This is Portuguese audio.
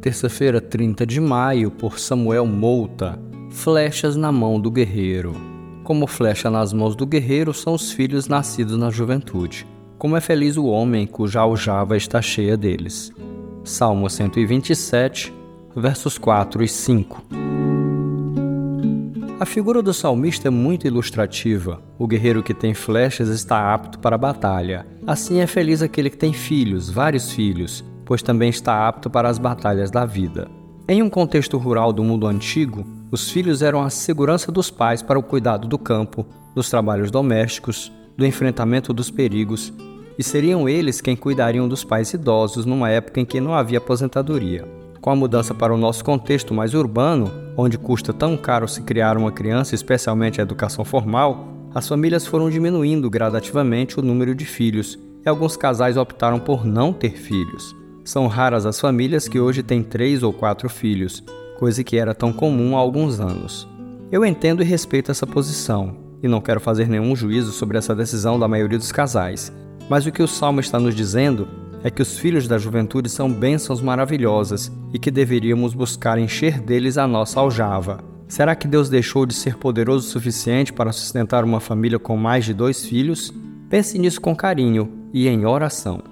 terça-feira, 30 de maio, por Samuel Mouta. Flechas na mão do guerreiro. Como flecha nas mãos do guerreiro são os filhos nascidos na juventude. Como é feliz o homem cuja aljava está cheia deles. Salmo 127, versos 4 e 5. A figura do salmista é muito ilustrativa. O guerreiro que tem flechas está apto para a batalha. Assim é feliz aquele que tem filhos, vários filhos, pois também está apto para as batalhas da vida. Em um contexto rural do mundo antigo, os filhos eram a segurança dos pais para o cuidado do campo, dos trabalhos domésticos, do enfrentamento dos perigos, e seriam eles quem cuidariam dos pais idosos numa época em que não havia aposentadoria. Com a mudança para o nosso contexto mais urbano, onde custa tão caro se criar uma criança, especialmente a educação formal, as famílias foram diminuindo gradativamente o número de filhos e alguns casais optaram por não ter filhos. São raras as famílias que hoje têm três ou quatro filhos, coisa que era tão comum há alguns anos. Eu entendo e respeito essa posição, e não quero fazer nenhum juízo sobre essa decisão da maioria dos casais, mas o que o Salmo está nos dizendo é que os filhos da juventude são bênçãos maravilhosas e que deveríamos buscar encher deles a nossa aljava. Será que Deus deixou de ser poderoso o suficiente para sustentar uma família com mais de dois filhos? Pense nisso com carinho e em oração.